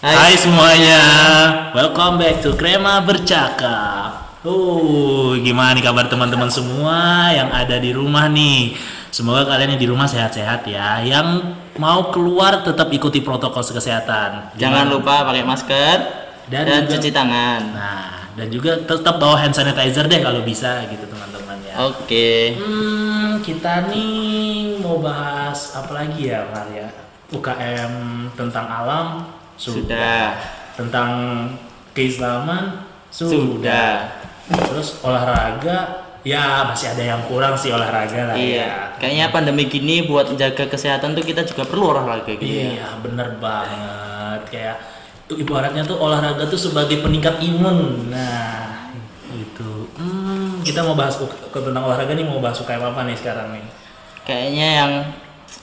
Hai semuanya, welcome back to Krema Bercakap. Oh, gimana nih kabar teman-teman semua yang ada di rumah nih? Semoga kalian yang di rumah sehat-sehat ya. Yang mau keluar tetap ikuti protokol kesehatan. Jangan lupa pakai masker Dan dan, juga- cuci tangan. Nah, dan juga tetap bawa hand sanitizer deh kalau bisa gitu teman-teman ya. Oke. Hmm, kita nih mau bahas apa lagi ya, Mar ya? UKM tentang alam Sudah. Tentang keislaman sudah. Sudah. Terus olahraga ya masih ada yang kurang sih olahraga lah ya. Iya. Kayaknya pandemi gini buat jaga kesehatan tuh kita juga perlu olahraga gitu ya. Iya, bener banget. Kayak ibaratnya tuh olahraga tuh sebagai peningkat imun. Nah, itu. Hmm, kita mau bahas tentang olahraga nih mau bahas UKM apa nih sekarang nih? Kayaknya yang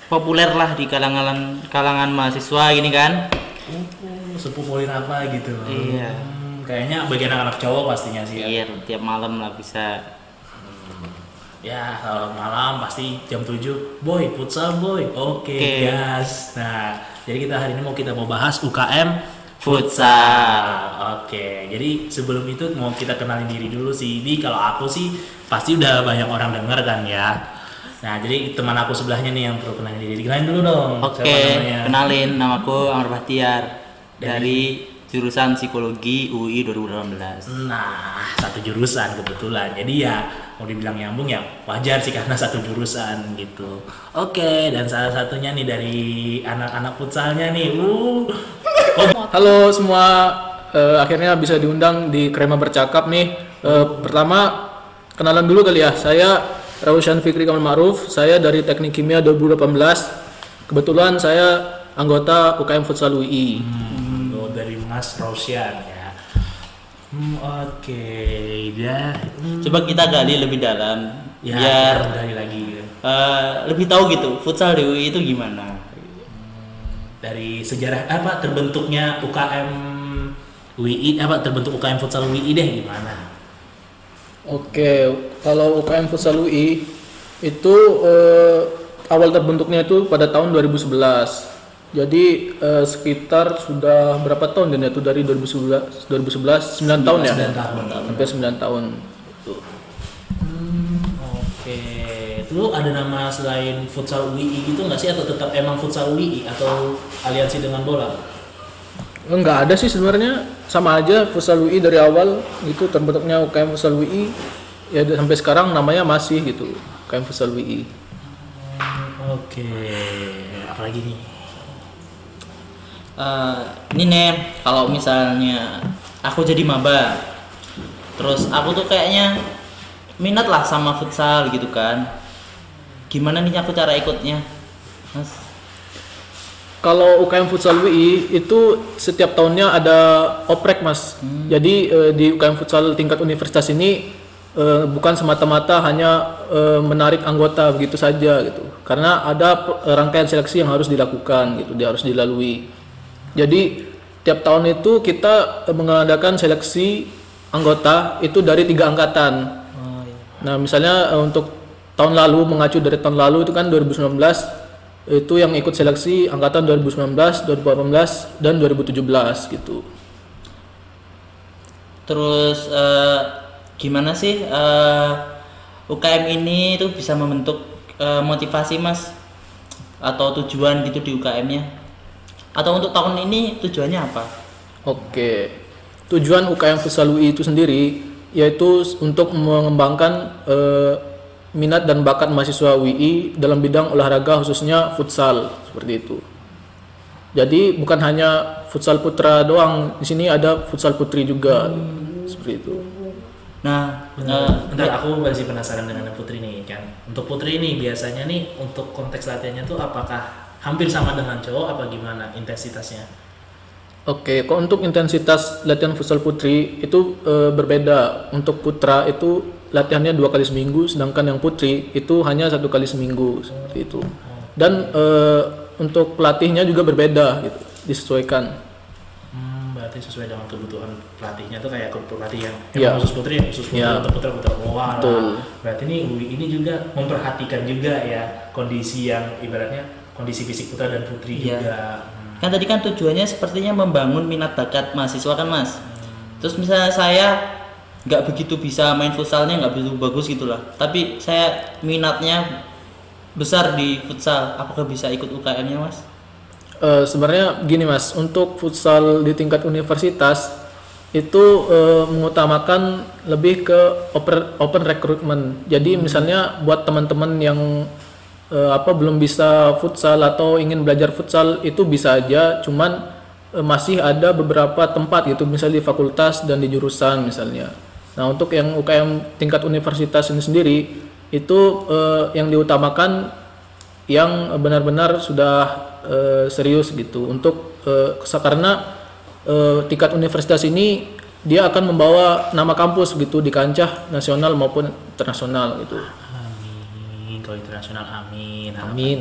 populer lah di kalangan kalangan mahasiswa gini kan. Oh, sepupuin apa gitu. Iya. Hmm, kayaknya bagi anak-anak cowok pastinya sih ya. Iya, tiap malam lah bisa. Ya, kalau malam pasti jam 7 Boy, futsal boy Oke, Oke. gas Nah, jadi kita hari ini mau kita mau bahas UKM Futsal. Oke, jadi sebelum itu mau kita kenalin diri dulu sih Ini kalau aku sih pasti udah banyak orang denger kan ya Nah, jadi teman aku sebelahnya nih yang perlu kenalin diri Kenalin dulu dong Oke, namanya? kenalin namaku Amar Bahtiar Dari- dari jurusan Psikologi UI 2018. Nah, satu jurusan kebetulan. Jadi ya mau dibilang nyambung ya wajar sih karena satu jurusan gitu. Oke, dan salah satunya nih dari anak-anak futsalnya nih. Uh. Oh, Halo semua, eh, akhirnya bisa diundang di Krema Bercakap nih. Eh, pertama, kenalan dulu kali ya. Saya Raushan Fikri Kamal Ma'ruf, saya dari Teknik Kimia 2018. Kebetulan saya anggota UKM Futsal UI. hmm, oh, dari Mas Rosian ya. Hmm, oke, ya. Hmm, Coba kita gali lebih dalam ya, biar gali lagi gitu. eh, lebih tahu gitu futsal di UI itu gimana. Dari sejarah apa terbentuknya UKM UI apa terbentuk UKM futsal UI deh gimana? Oke, kalau UKM Futsal UI itu eh, awal terbentuknya itu pada tahun 2011. Jadi eh, sekitar sudah berapa tahun dan itu dari 2011 2011 9 tahun ya? 9 tahun. Hampir 9 tahun. Hmm, oke. Itu ada nama selain futsal UI gitu nggak sih atau tetap emang futsal UI atau aliansi dengan bola? Enggak ada sih sebenarnya sama aja Futsal UI dari awal itu terbentuknya UKM Futsal UI ya sampai sekarang namanya masih gitu UKM Futsal UI. Hmm, Oke. Apalagi nih? Eh, ini nih kalau misalnya aku jadi maba, terus aku tuh kayaknya minat lah sama futsal gitu kan. Gimana nih aku cara ikutnya, Mas? Kalau UKM Futsal UI itu setiap tahunnya ada oprek mas. Jadi eh, di UKM Futsal tingkat universitas ini eh, bukan semata-mata hanya eh, menarik anggota begitu saja gitu. Karena ada rangkaian seleksi yang harus dilakukan gitu, dia harus dilalui. Jadi tiap tahun itu kita mengadakan seleksi anggota itu dari tiga angkatan. Oh, iya. Nah, misalnya untuk tahun lalu mengacu dari tahun lalu itu kan 2019 itu yang ikut seleksi angkatan 2019, 2018 dan 2017 gitu. Terus eh, gimana sih eh, UKM ini tuh bisa membentuk eh, motivasi mas atau tujuan gitu di UKM-nya? Atau untuk tahun ini tujuannya apa? Oke. Tujuan UKM Futsal UI itu sendiri yaitu untuk mengembangkan eh, minat dan bakat mahasiswa UI dalam bidang olahraga khususnya futsal seperti itu. Jadi bukan hanya futsal putra doang, di sini ada futsal putri juga seperti itu. Nah, Bentar, eh, bentar, aku masih penasaran dengan Putri nih kan. Untuk Putri nih biasanya nih untuk konteks latihannya tuh apakah hampir sama dengan cowok apa gimana intensitasnya? Oke, kalau untuk intensitas latihan futsal putri itu eh, berbeda. Untuk putra itu latihannya dua kali seminggu, sedangkan yang putri itu hanya satu kali seminggu seperti itu. Dan eh, untuk pelatihnya juga berbeda, gitu, disesuaikan. Hmm, berarti sesuai dengan kebutuhan pelatihnya tuh kayak pelatih yang Iya. emang khusus putri, khusus putri Iya. untuk putra putra wah. Betul. Berarti nih UI ini juga memperhatikan juga ya kondisi yang ibaratnya kondisi fisik putra dan putri Iya. juga. Hmm. kan tadi kan tujuannya sepertinya membangun minat bakat mahasiswa kan mas terus misalnya saya nggak begitu bisa main futsalnya nggak begitu bagus gitulah. Tapi saya minatnya besar di futsal. Apakah bisa ikut UKM-nya mas? Eh, sebenarnya gini mas, untuk futsal di tingkat universitas itu eh, mengutamakan lebih ke open open recruitment. Jadi misalnya buat teman-teman yang eh, apa belum bisa futsal atau ingin belajar futsal itu bisa aja, cuman masih ada beberapa tempat gitu, misalnya di fakultas dan di jurusan misalnya. Nah untuk yang UKM tingkat universitas ini sendiri itu eh, yang diutamakan yang benar-benar sudah eh, serius gitu untuk eh, karena eh, tingkat universitas ini dia akan membawa nama kampus gitu di kancah nasional maupun internasional gitu. Amin. Kalau internasional amin. Amin.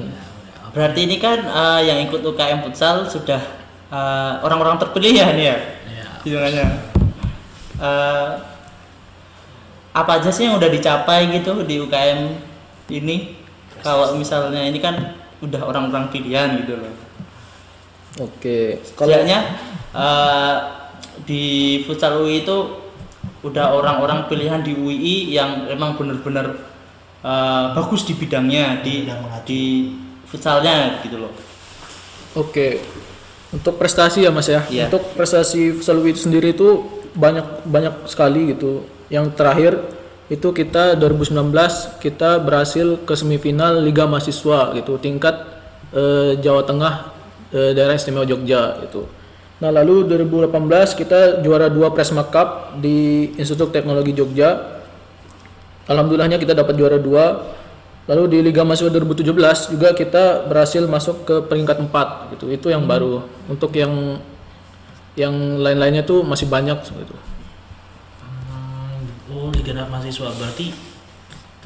berarti ini kan eh, yang ikut UKM futsal sudah eh, orang-orang terpilih ya nih ya Ya. hitungannya Eh, apa aja sih yang udah dicapai gitu di UKM ini kalau misalnya ini kan udah orang-orang pilihan gitu loh Oke. Setidaknya eh, di futsal UI itu udah orang-orang pilihan di UI yang emang bener-bener eh, bagus di bidangnya di di futsalnya gitu loh. Oke. Untuk prestasi ya Mas ya. Iya. Untuk prestasi futsal UI itu sendiri itu banyak banyak sekali gitu. Yang terakhir itu kita 2019 kita berhasil ke semifinal Liga Mahasiswa gitu tingkat eh, Jawa Tengah eh, daerah istimewa Jogja gitu. Nah lalu 2018 kita juara dua Presma Cup di Institut Teknologi Jogja. Alhamdulillahnya kita dapat juara dua. Lalu di Liga Mahasiswa 2017 juga kita berhasil masuk ke peringkat 4 gitu. Itu yang baru. Untuk yang yang lain-lainnya tuh masih banyak gitu. Liga Mahasiswa berarti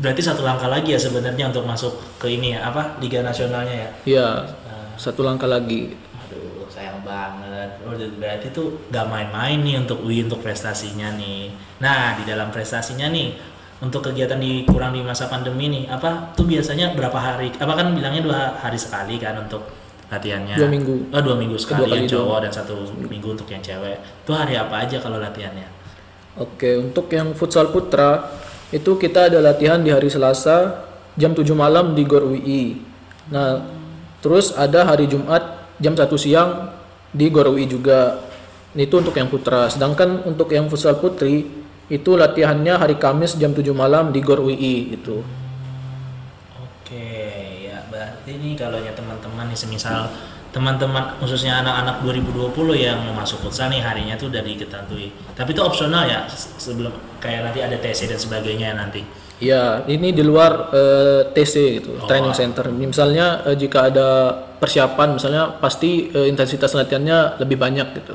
berarti satu langkah lagi ya sebenarnya untuk masuk ke ini ya apa Liga Nasionalnya ya. Iya, satu langkah lagi. Aduh, sayang banget. Oh, berarti tuh gak main-main nih untuk UI untuk prestasinya nih. Nah, di dalam prestasinya nih, untuk kegiatan di kurang di masa pandemi nih, apa tuh biasanya berapa hari? Apa kan bilangnya dua hari sekali kan untuk latihannya? Dua minggu. Oh, dua minggu sekali Kedua yang cowok dan satu minggu untuk yang cewek. Tuh hari apa aja kalau latihannya? Oke, untuk yang futsal putra itu kita ada latihan di hari Selasa jam 7 malam di Gor UI. Nah, terus ada hari Jumat jam 1 siang di Gor UI juga. Itu untuk yang putra. Sedangkan untuk yang futsal putri itu latihannya hari Kamis jam 7 malam di Gor UI itu. Oke, ya berarti nih kalau ya teman-teman nih semisal teman-teman khususnya anak-anak 2020 yang mau masuk futsal nih harinya tuh udah diketahui. Tapi itu opsional ya se- sebelum kayak nanti ada TC dan sebagainya nanti. Ya, ini di luar eh, TC gitu, Oh. training center. Misalnya eh, jika ada persiapan, misalnya pasti eh, intensitas latihannya lebih banyak gitu.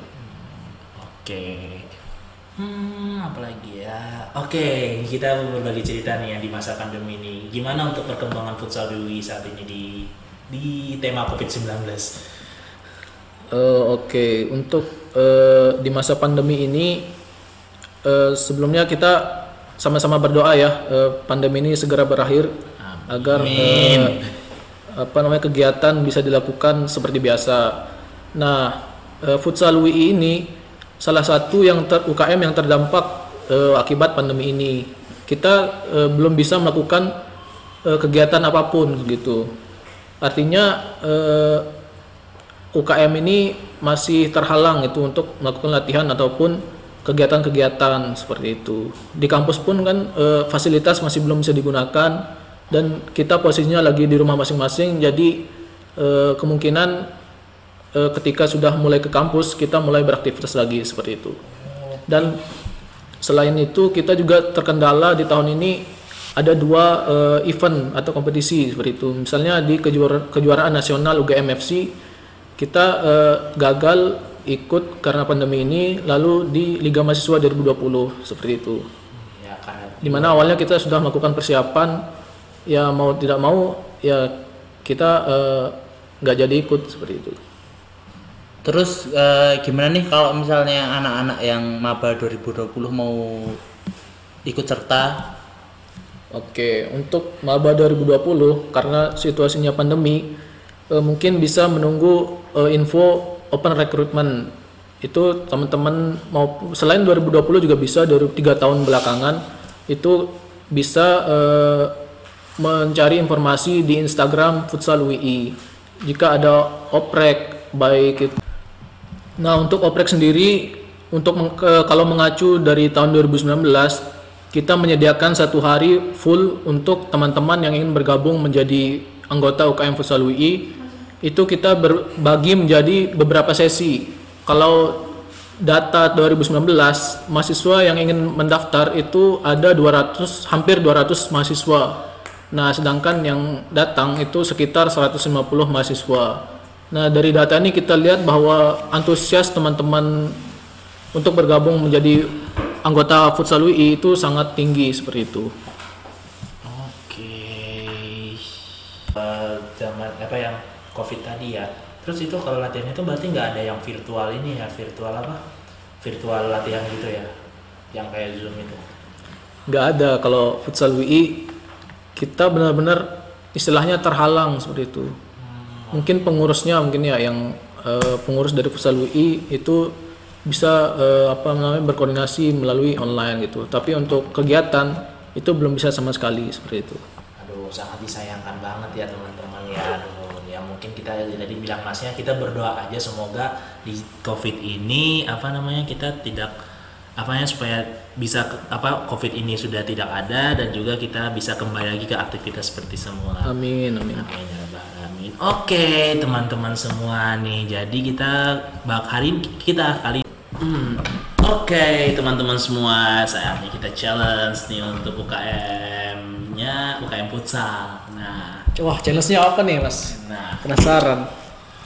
Oke. Hmm, apalagi ya? Oke, kita berbagi cerita nih yang di masa pandemi ini. Gimana untuk perkembangan futsal di UI saat ini di di tema COVID-19? Eh, Oke, untuk eh, di masa pandemi ini eh, sebelumnya kita sama-sama berdoa ya eh, pandemi ini segera berakhir agar eh, apa namanya kegiatan bisa dilakukan seperti biasa. Nah, eh, futsal UI ini salah satu yang ter, UKM yang terdampak eh, akibat pandemi ini. Kita eh, belum bisa melakukan eh, kegiatan apa pun gitu. Artinya eh, UKM ini masih terhalang itu untuk melakukan latihan ataupun kegiatan-kegiatan seperti itu. Di kampus pun kan eh, fasilitas masih belum bisa digunakan dan kita posisinya lagi di rumah masing-masing jadi eh, kemungkinan eh, ketika sudah mulai ke kampus kita mulai beraktivitas lagi seperti itu. Dan selain itu kita juga terkendala di tahun ini ada dua eh, event atau kompetisi seperti itu. Misalnya di kejuara- kejuaraan nasional UGM FC kita eh, gagal ikut karena pandemi ini lalu di Liga Mahasiswa 2020 seperti itu. Ya karena Di mana awalnya kita sudah melakukan persiapan ya mau tidak mau ya kita eh, nggak jadi ikut seperti itu. Terus eh, gimana nih kalau misalnya anak-anak yang maba 2020 mau ikut serta Oke, untuk maba 2020 karena situasinya pandemi eh, mungkin bisa menunggu eh, info open recruitment. Itu teman-teman mau selain 2020 juga bisa dari tiga tahun belakangan itu bisa eh, mencari informasi di Instagram Futsal WI jika ada oprek baik itu. Nah, untuk oprek sendiri untuk ke- kalau mengacu dari tahun 2019 kita menyediakan satu hari full untuk teman-teman yang ingin bergabung menjadi anggota UKM Futsal UI itu kita berbagi menjadi beberapa sesi. Kalau data 2019 mahasiswa yang ingin mendaftar itu ada 200 hampir 200 mahasiswa. Nah, sedangkan yang datang itu sekitar 150 mahasiswa. Nah, dari data ini kita lihat bahwa antusias teman-teman untuk bergabung menjadi anggota Futsal UI itu sangat tinggi seperti itu. Zaman apa yang covid tadi ya. Terus itu kalau latihannya itu berarti nggak ada yang virtual ini ya, virtual apa? Virtual latihan gitu ya, yang kayak zoom itu. Nggak ada kalau Futsal UI kita benar-benar istilahnya terhalang seperti itu. Mungkin pengurusnya mungkin ya yang eh, pengurus dari Futsal UI itu bisa eh, apa namanya berkoordinasi melalui online gitu. Tapi untuk kegiatan itu belum bisa sama sekali seperti itu. Aduh, sangat disayangkan banget ya teman-teman ya. Aduh, ya mungkin kita jadi bilang masnya kita berdoa aja semoga di covid ini apa namanya kita tidak apanya supaya bisa apa covid ini sudah tidak ada dan juga kita bisa kembali lagi ke aktivitas seperti semula. Amin amin. Amin ya Rabbal alamin. Oke, teman-teman semua nih. Jadi kita bak hari kita kali Hmm, Oke, teman-teman semua, saatnya kita challenge nih untuk UKM-nya, UKM futsal. Nah, Wah, challenge-nya apa nih, Mas? nah, Penasaran.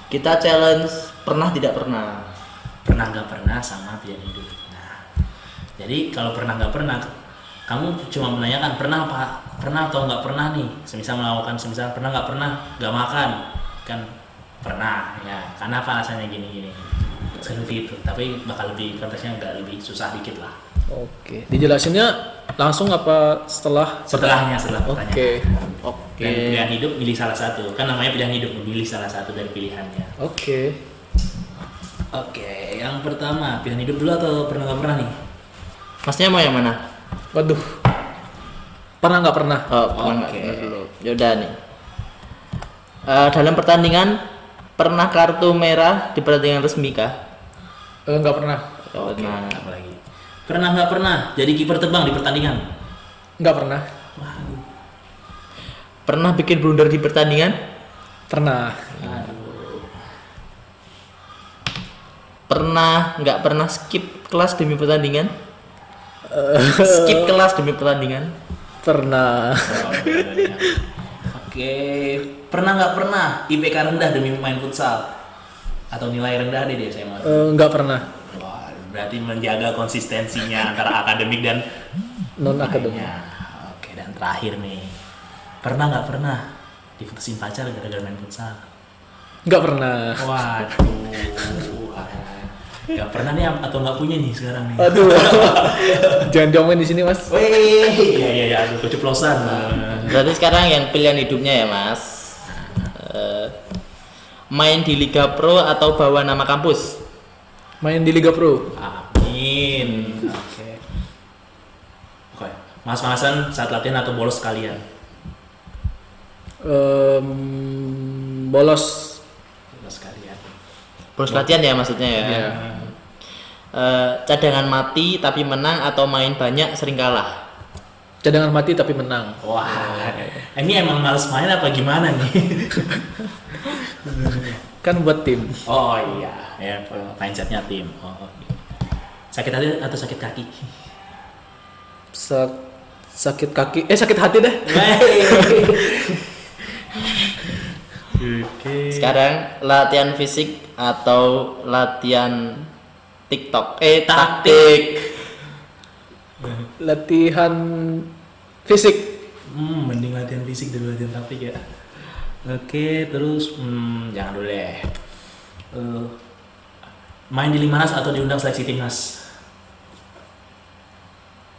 Kita challenge pernah tidak pernah. pernah nggak pernah sama pilihan hidup. Nah, jadi kalau pernah nggak pernah, kamu cuma menanyakan pernah apa, pernah atau nggak pernah nih. Semisal melakukan, semisal pernah nggak pernah, nggak makan, kan pernah ya. Karena apa alasannya gini-gini. Seperti itu. Tapi bakal lebih konteksnya nggak lebih susah dikit lah. Oke. Dijelasinnya langsung apa setelah? Setelahnya setelah pertanyaan. Oke. Oke. Dan pilihan hidup milih salah satu. Kan namanya pilihan hidup, milih salah satu dari pilihannya. Oke. Oke, yang pertama pilihan hidup dulu atau pernah nggak pernah nih? Masnya mau yang mana? Waduh. Pernah nggak pernah? Oh, pernah Oke. nggak dulu. Yaudah nih. Eh, dalam pertandingan pernah kartu merah di pertandingan resmi kah? Eh, nggak pernah. Oh, nah. Apa lagi? Pernah nggak pernah jadi kiper terbang di pertandingan? Nggak pernah. Pernah bikin blunder di pertandingan? Pernah. Pernah nggak pernah skip kelas demi pertandingan? skip kelas demi pertandingan? Pernah. Oke, pernah nggak pernah IPK rendah demi main futsal? Atau nilai rendah deh dia saya mau. Eh, nggak pernah. Berarti menjaga konsistensinya antara akademik dan Non akademik. Oke, dan terakhir nih, pernah nggak pernah diputusin pacar gara-gara main futsal? Nggak pernah. Waduh, nggak pernah nih atau nggak punya nih sekarang nih? Aduh. Jangan diomongin di sini, Mas. Wih, iya iya iya, keceplosan. Berarti sekarang yang pilihan hidupnya ya mas Eh, Main di Liga Pro atau bawa nama kampus? Main di Liga Pro. Amin. Oke. Oke. Mas-masan saat latihan atau bolos sekalian? Em, bolos. Bolos sekalian. Bos latihan ya maksudnya ya? Iya. Eh, cadangan mati tapi menang atau main banyak sering kalah? Cadangan mati tapi menang. Wah, ini emang males main apa gimana nih? Kan buat tim. Oh iya, ya mindsetnya tim. Oh, iya. sakit hati atau sakit kaki? Sa- sakit kaki. Eh sakit hati deh. Oke. Sekarang latihan fisik atau latihan TikTok? Eh Taktik. taktik. Latihan fisik. Hmm, mending latihan fisik dari latihan taktik ya. Oke, terus hmm, jangan dulu deh. Eh, main di Limanas atau diundang seleksi timnas?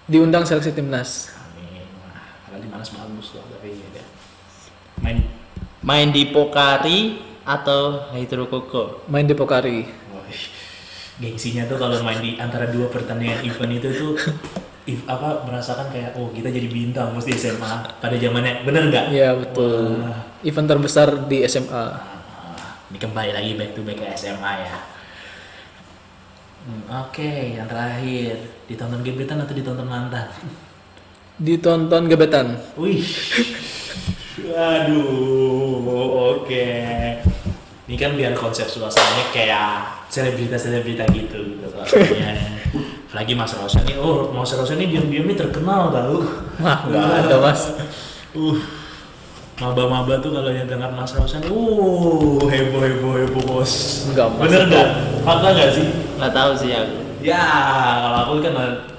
Diundang seleksi timnas. Amin. Wah, karena Limanas bagus loh, tapi ya deh. Main Main di Pokari atau Hydro Koko? Main di Pokari. Wih, Gengsinya tuh kalau main di antara dua pertandingan event itu tuh if, apa merasakan kayak oh kita jadi bintang mesti SMA pada zamannya bener nggak? Iya betul. Wah. Event terbesar di SMA. Ah, Ini kembali lagi back to back ke SMA ya. Hmm, Oke, yang terakhir ditonton gebetan atau ditonton mantan? Ditonton gebetan. Wih, aduh, oke. Ini kan biar konsep suasananya kayak selebritas-selebritas gitu, gitu Apalagi Mas Rosan nih, oh Mas Rosan ini diam-diam nih terkenal tau. Wah nggak ada mas. Uh, maba-maba tuh kalau yang dengar Mas Rosan, uh, heboh heboh heboh bos. Enggak, Mas. Bener nggak? Fakta nggak sih? Nggak tahu sih aku. Ya, kalau aku kan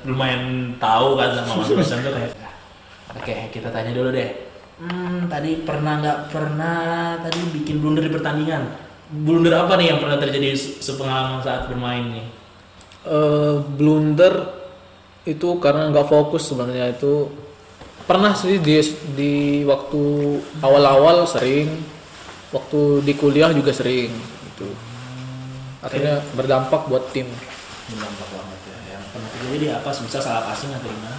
lumayan tahu kan sama Mas Rosan tuh kayak. Oke, kita tanya dulu deh. Hmm, tadi pernah nggak pernah tadi bikin blunder di pertandingan? Blunder apa nih yang pernah terjadi se- sepengalaman saat bermain nih? Eh, blunder itu karena nggak fokus sebenarnya itu pernah sih di di waktu awal-awal sering waktu di kuliah juga sering gitu akhirnya berdampak buat tim Berdampak banget ya. Yang pernah terjadi di apa? Misal salah passing atau gimana?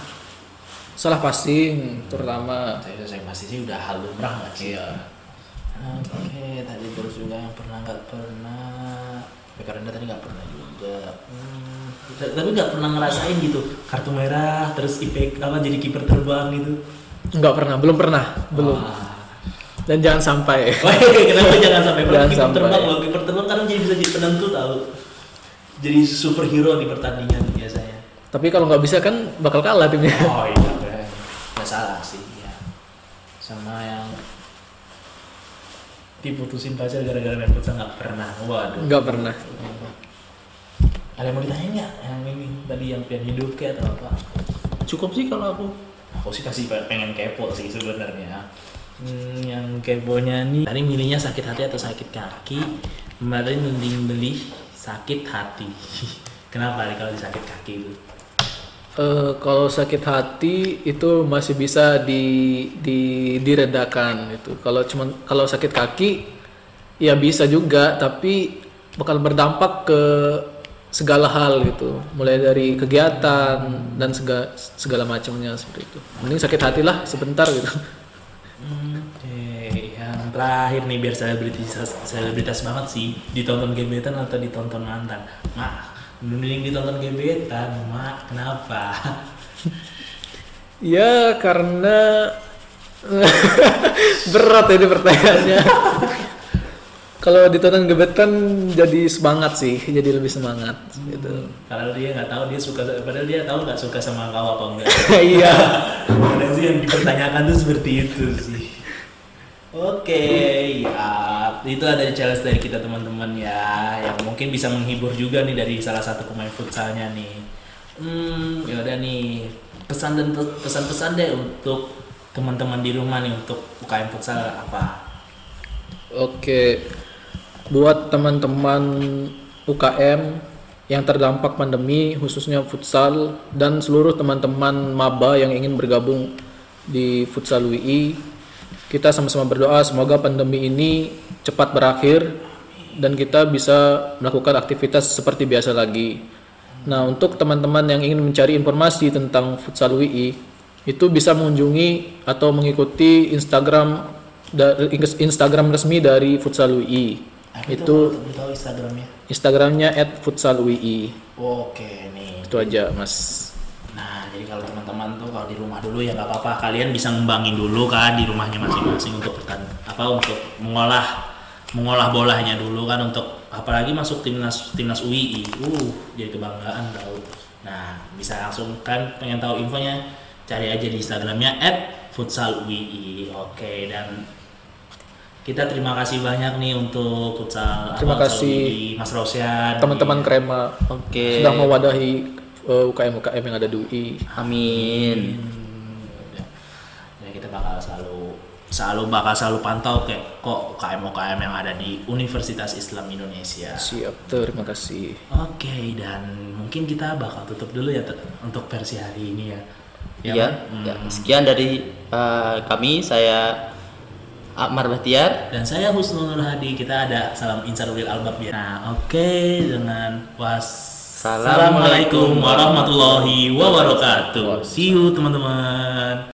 salah passing terutama Saya saya pasti sih udah hal lumrah nggak sih? iya Oke, tadi terus juga yang pernah nggak pernah. PK rendah tadi nggak pernah juga. Hmm, tapi nggak pernah ngerasain gitu kartu merah terus efek apa jadi kiper terbang gitu. nggak pernah belum pernah belum Wah. dan jangan sampai Wah, kenapa jangan sampai pernah Jangan kiper sampai. terbang loh kiper terbang kadang jadi bisa jadi penentu tahu. Jadi superhero di pertandingan biasanya. tapi kalau nggak bisa kan bakal kalah timnya Oh iya, bener. nggak salah sih. Ya. Sama yang diputusin pacar gara-gara main futsal nggak pernah. Waduh. nggak pernah Ada yang mau ditanya nggak? Yang ini tadi yang pian hidup kayak atau apa? Cukup sih kalau aku. Aku sih pasti pengen kepo sih sebenarnya. Hmm, yang keponya nih tadi milihnya sakit hati atau sakit kaki kemarin mending beli sakit hati kenapa nih kalau sakit kaki itu Eh, kalau sakit hati itu masih bisa di, di diredakan itu. Kalau cuman kalau sakit kaki ya bisa juga tapi bakal berdampak ke segala hal gitu. Mulai dari kegiatan dan segala segala macamnya seperti itu. Mending sakit hati lah sebentar gitu. Oke, yang terakhir nih biar selebritas selebritas banget sih ditonton gebetan atau ditonton mantan mak mending ditonton gebetan mak kenapa Ya karena berat ini pertanyaannya. Kalau ditonton gebetan jadi semangat sih, jadi lebih semangat gitu. Padahal dia nggak tahu dia suka, padahal dia tahu nggak suka sama kau apa enggak. Iya. Kadang sih yang dipertanyakan tuh seperti itu sih. Oke, ya itulah dari challenge dari kita teman-teman ya, yang mungkin bisa menghibur juga nih dari salah satu pemain futsalnya nih. Hmm, ya udah nih pesan dan pesan-pesan deh untuk teman-teman di rumah nih untuk UKM futsal apa? Oke, buat teman-teman UKM yang terdampak pandemi, khususnya futsal dan seluruh teman-teman maba yang ingin bergabung di futsal UI, kita sama-sama berdoa semoga pandemi ini cepat berakhir dan kita bisa melakukan aktivitas seperti biasa lagi. Nah, untuk teman-teman yang ingin mencari informasi tentang futsal UI, itu bisa mengunjungi atau mengikuti Instagram Instagram resmi dari Futsal UI. Nah, Itu tahu Instagramnya. Instagramnya @futsalui. Oke nih. Itu aja, Mas. Jadi kalau teman-teman tuh kalau di rumah dulu ya nggak apa-apa, kalian bisa ngembangin dulu kan di rumahnya masing-masing untuk pertan apa untuk mengolah mengolah bolanya dulu kan untuk apalagi masuk timnas timnas UI, uh jadi kebanggaan tau. Nah, bisa langsung kan pengen tahu infonya cari aja di Instagramnya @futsalui. Oke dan kita terima kasih banyak nih untuk futsal Terima futsal kasih UI, Mas Rosyan Teman-teman Krema Oke. sudah mewadahi eh, UKM-UKM yang ada di UI. Amin. ya, ya kita bakal selalu selalu bakal selalu pantau kayak kok UKM UKM yang ada di Universitas Islam Indonesia. Siap, terima kasih. Oke dan mungkin kita bakal tutup dulu ya untuk versi hari ini ya. Ya, Iya. Ya, Hmm. sekian dari eh, kami. Saya Akmar Bahtiar. Dan saya Husnul Nur Hadi. Kita ada salam insarul albab ya. Nah, oke dengan was Assalamualaikum warahmatullahi wabarakatuh. See you teman-teman.